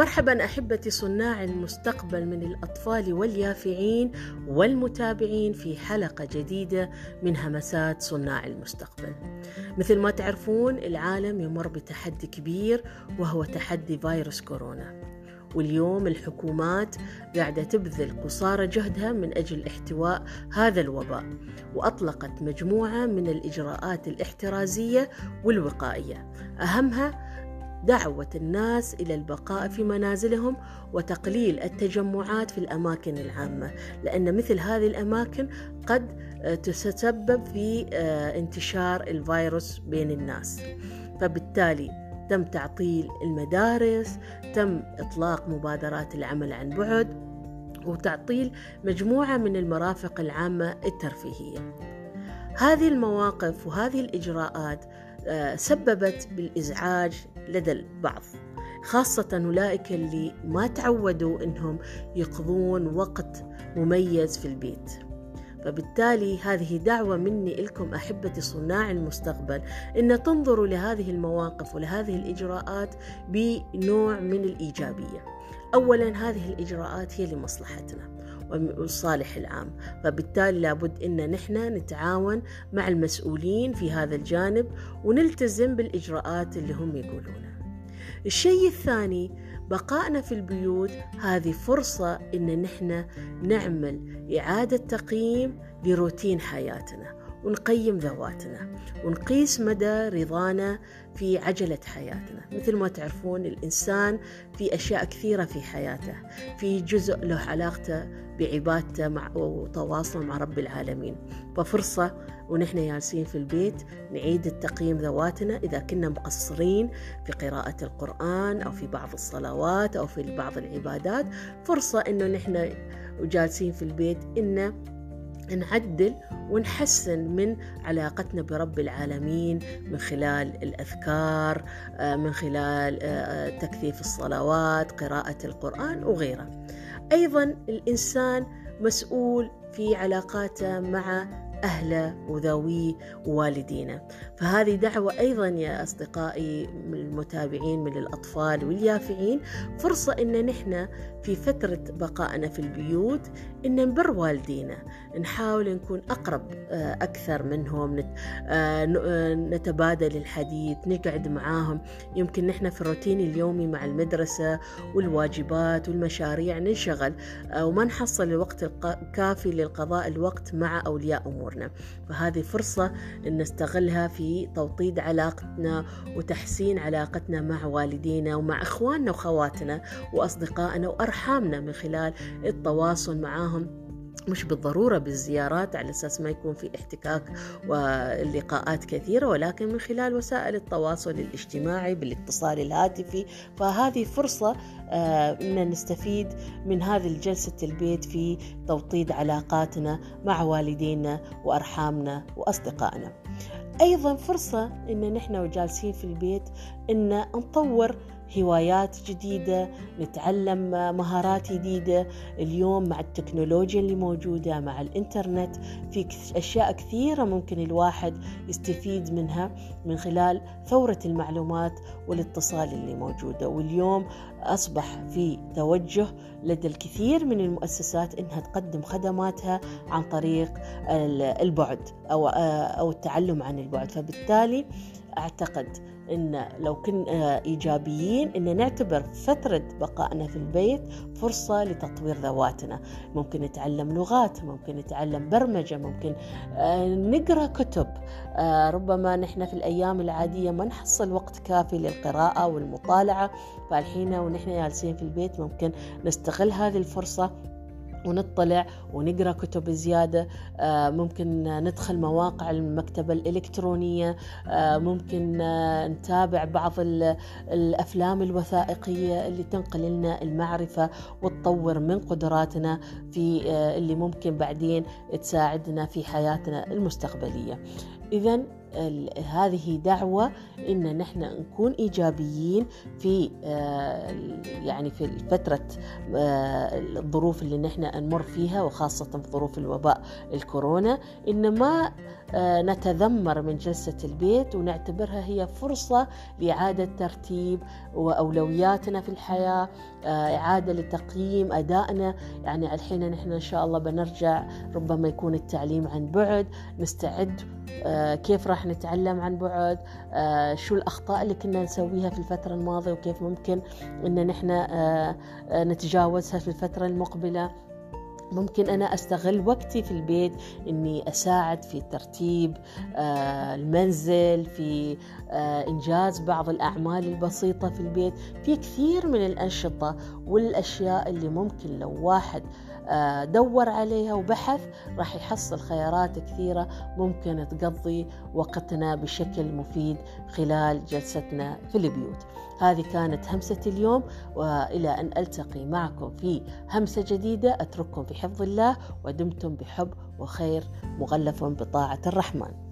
مرحبا أحبتي صناع المستقبل من الأطفال واليافعين والمتابعين في حلقة جديدة من همسات صناع المستقبل. مثل ما تعرفون العالم يمر بتحدي كبير وهو تحدي فيروس كورونا. واليوم الحكومات قاعدة تبذل قصارى جهدها من أجل احتواء هذا الوباء وأطلقت مجموعة من الإجراءات الاحترازية والوقائية أهمها دعوة الناس إلى البقاء في منازلهم وتقليل التجمعات في الأماكن العامة لأن مثل هذه الأماكن قد تتسبب في انتشار الفيروس بين الناس. فبالتالي تم تعطيل المدارس تم إطلاق مبادرات العمل عن بعد وتعطيل مجموعة من المرافق العامة الترفيهية. هذه المواقف وهذه الإجراءات سببت بالإزعاج لدى البعض. خاصة أولئك اللي ما تعودوا أنهم يقضون وقت مميز في البيت. فبالتالي هذه دعوة مني لكم أحبتي صناع المستقبل أن تنظروا لهذه المواقف ولهذه الإجراءات بنوع من الإيجابية. أولا هذه الإجراءات هي لمصلحتنا. والصالح العام. فبالتالي لابد أن نحن نتعاون مع المسؤولين في هذا الجانب ونلتزم بالإجراءات اللي هم يقولونها الشيء الثاني بقائنا في البيوت هذه فرصة إن نحن نعمل إعادة تقييم لروتين حياتنا ونقيم ذواتنا ونقيس مدى رضانا في عجلة حياتنا. مثل ما تعرفون الإنسان في أشياء كثيرة في حياته في جزء له علاقته بعبادته مع وتواصله مع رب العالمين. ففرصة ونحن جالسين في البيت نعيد التقييم ذواتنا إذا كنا مقصرين في قراءة القرآن أو في بعض الصلوات أو في بعض العبادات. فرصة إنه نحن وجالسين في البيت إنه نعدل ونحسن من علاقتنا برب العالمين من خلال الأذكار من خلال تكثيف الصلوات قراءة القرآن وغيره. أيضا الإنسان مسؤول في علاقاته مع أهله وذويه ووالدينا فهذه دعوة أيضا يا أصدقائي المتابعين من الأطفال واليافعين. فرصة إن نحن في فترة بقائنا في البيوت إن نبر والدينا. نحاول نكون أقرب أكثر منهم. نتبادل الحديث نقعد معاهم. يمكن نحن في الروتين اليومي مع المدرسة والواجبات والمشاريع ننشغل وما نحصل الوقت الكافي للقضاء الوقت مع أولياء أمورنا فهذه فرصة إن نستغلها في توطيد علاقتنا وتحسين علاقتنا مع والدينا ومع إخواننا وخواتنا وأصدقائنا وأرحامنا من خلال التواصل معاهم. مش بالضرورة بالزيارات على أساس ما يكون في احتكاك ولقاءات كثيرة ولكن من خلال وسائل التواصل الاجتماعي بالاتصال الهاتفي. فهذه فرصة أن نستفيد من هذه الجلسة البيت في توطيد علاقاتنا مع والدينا وأرحامنا وأصدقائنا. أيضا فرصة أن نحن وجالسين في البيت أن نطور هوايات جديدة نتعلم مهارات جديدة. اليوم مع التكنولوجيا اللي موجودة مع الإنترنت في أشياء كثيرة ممكن الواحد يستفيد منها من خلال ثورة المعلومات والاتصال اللي موجودة. واليوم أصبح في توجه لدى الكثير من المؤسسات أنها تقدم خدماتها عن طريق البعد أو أو التعلم عن البعد. فبالتالي أعتقد إن لو كنا إيجابيين إن نعتبر فترة بقائنا في البيت فرصة لتطوير ذواتنا. ممكن نتعلم لغات ممكن نتعلم برمجة ممكن نقرأ كتب. ربما نحن في الأيام العادية ما نحصل وقت كافي للقراءة والمطالعة فالحين ونحن جالسين في البيت ممكن نستغل هذه الفرصة ونطلع ونقرأ كتب زيادة ممكن ندخل مواقع المكتبة الإلكترونية ممكن نتابع بعض الأفلام الوثائقية اللي تنقل لنا المعرفة وتطور من قدراتنا في اللي ممكن بعدين تساعدنا في حياتنا المستقبلية. إذا هذه دعوة إن نحن نكون إيجابيين في آه، يعني في فترة آه، الظروف اللي نحن نمر فيها وخاصة في ظروف الوباء الكورونا. إن ما آه، نتذمر من جلسة البيت ونعتبرها هي فرصة لإعادة ترتيب وأولوياتنا في الحياة إعادة لتقييم أدائنا. يعني الحين نحن إن شاء الله بنرجع ربما يكون التعليم عن بعد. نستعد كيف راح نتعلم عن بعد؟ شو الأخطاء اللي كنا نسويها في الفترة الماضية وكيف ممكن أن نحن نتجاوزها في الفترة المقبلة؟ ممكن أنا أستغل وقتي في البيت إني أساعد في ترتيب المنزل في إنجاز بعض الأعمال البسيطة في البيت. في كثير من الأنشطة والأشياء اللي ممكن لو واحد آه، دور عليها وبحث راح يحصل خيارات كثيرة ممكن تقضي وقتنا بشكل مفيد خلال جلستنا في البيوت. هذه كانت همسة اليوم وإلى أن ألتقي معكم في همسة جديدة أترككم في حفظ الله ودمتم بحب وخير مغلف بطاعة الرحمن.